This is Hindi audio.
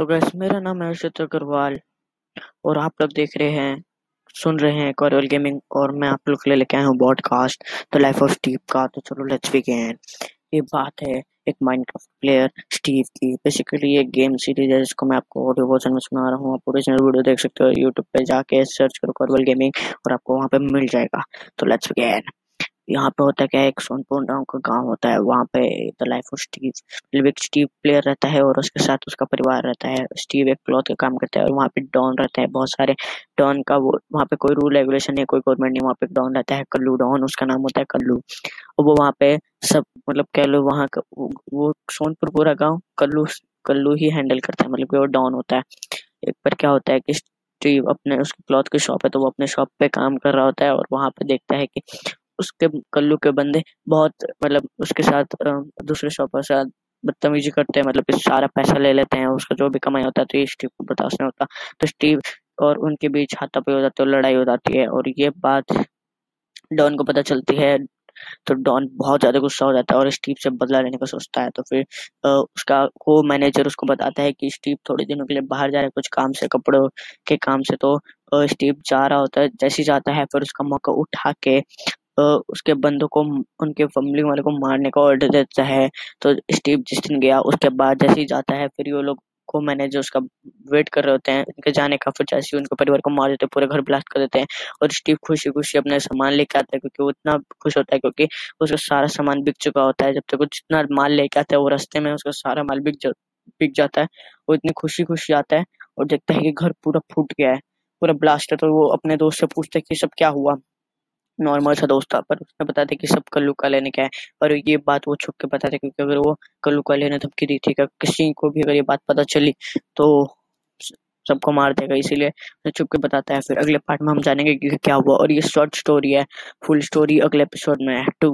तो गैस मेरा नाम है अर्षित अग्रवाल और आप लोग देख रहे हैं, सुन रहे हैं कॉरल गेमिंग और मैं आप लोग के लिए लेके आया हूँ podcast the life of Steve का। तो चलो लेट्स बिगिन ये बात है एक माइनक्राफ्ट प्लेयर स्टीव की। बेसिकली ये गेम सीरीज़ है, जिसको मैं आपको ऑडियो वर्जन में सुना रहा हूँ। आप ओरिजिनल वीडियो देख सकते हो यूट्यूब पे जाके सर्च करो कॉरियल गेमिंग और आपको वहाँ पे मिल जाएगा। तो लेट्स बिगिन यहाँ पे होता क्या है एक सोनपुर नाम का गाँव होता है, वहाँ पे द लाइफ ऑफ़ स्टीव मतलब एक स्टीव प्लेयर रहता है और उसके साथ उसका परिवार रहता है। स्टीव एक क्लॉथ का काम करता है और वहाँ पे डॉन रहता है, बहुत सारे डॉन का वो, वहाँ पे कोई रूल रेगुलेशन नहीं, कोई गवर्नमेंट नहीं, वहाँ पे डॉन रहता है, कल्लू डॉन, उसका नाम होता है कल्लू। और वो वहाँ पे सब मतलब कह लो वहाँ का, वो सोनपुर पूरा गाँव कल्लू कल्लू ही हैंडल करता है मतलब वो डॉन होता है। एक बार क्या होता है कि स्टीव अपने, उसकी क्लॉथ की शॉप है तो वो अपने शॉप पे काम कर रहा होता है और वहाँ पे देखता है कि उसके कल्लू के बंदे बहुत मतलब उसके साथ दूसरे शॉपर से बदतमीजी करते हैं मतलब सारा पैसा ले लेते हैं, उसका जो भी कमाई होता है तो ये स्टीव को बर्दाश्त नहीं होता। तो स्टीव और उनके बीच हाथापाई हो जाती है लड़ाई हो जाती है और ये बात डॉन को पता चलती है तो डॉन बहुत ज़्यादा गुस्सा हो जाता है और स्टीव से बदला लेने का सोचता है। तो फिर उसका को मैनेजर उसको बताता है कि स्टीव थोड़े दिनों के लिए बाहर जा रहा है कुछ काम से, कपड़ों के काम से। तो स्टीव जा रहा होता है, जैसे जाता है फिर उसका मौका उठा के उसके बंदों को उनके फैमिली वाले को मारने का ऑर्डर देता है। तो स्टीव जिस दिन गया उसके बाद जैसे ही जाता है फिर वो लोग को मैनेजर उसका वेट कर रहे होते हैं उनके जाने का फिर जैसे उनके परिवार को मार देते हैं पूरे घर ब्लास्ट कर देते हैं। और स्टीव खुशी खुशी अपने सामान लेके आता है क्योंकि वो इतना खुश होता है क्योंकि उसका सारा सामान बिक चुका होता है। जब तक वो जितना माल लेके आता है वो रास्ते में उसका सारा माल बिक जा, बिक जाता है। वो इतनी खुशी खुशी आता है और देखता है कि घर पूरा फूट गया है पूरा ब्लास्ट है। तो वो अपने दोस्त से पूछता है कि सब क्या हुआ? नॉर्मल सा दोस्त था, पर उसने बताया था कि सब कल्लू का लेने का है। और ये बात वो छुप के बता था क्योंकि अगर वो कल्लू का लेने धमकी दी थी किसी को भी अगर ये बात पता चली तो सबको मार देगा, इसीलिए छुप के बताता है। फिर अगले पार्ट में हम जानेंगे कि क्या हुआ, और ये शॉर्ट स्टोरी है फुल स्टोरी अगले एपिसोड में है टू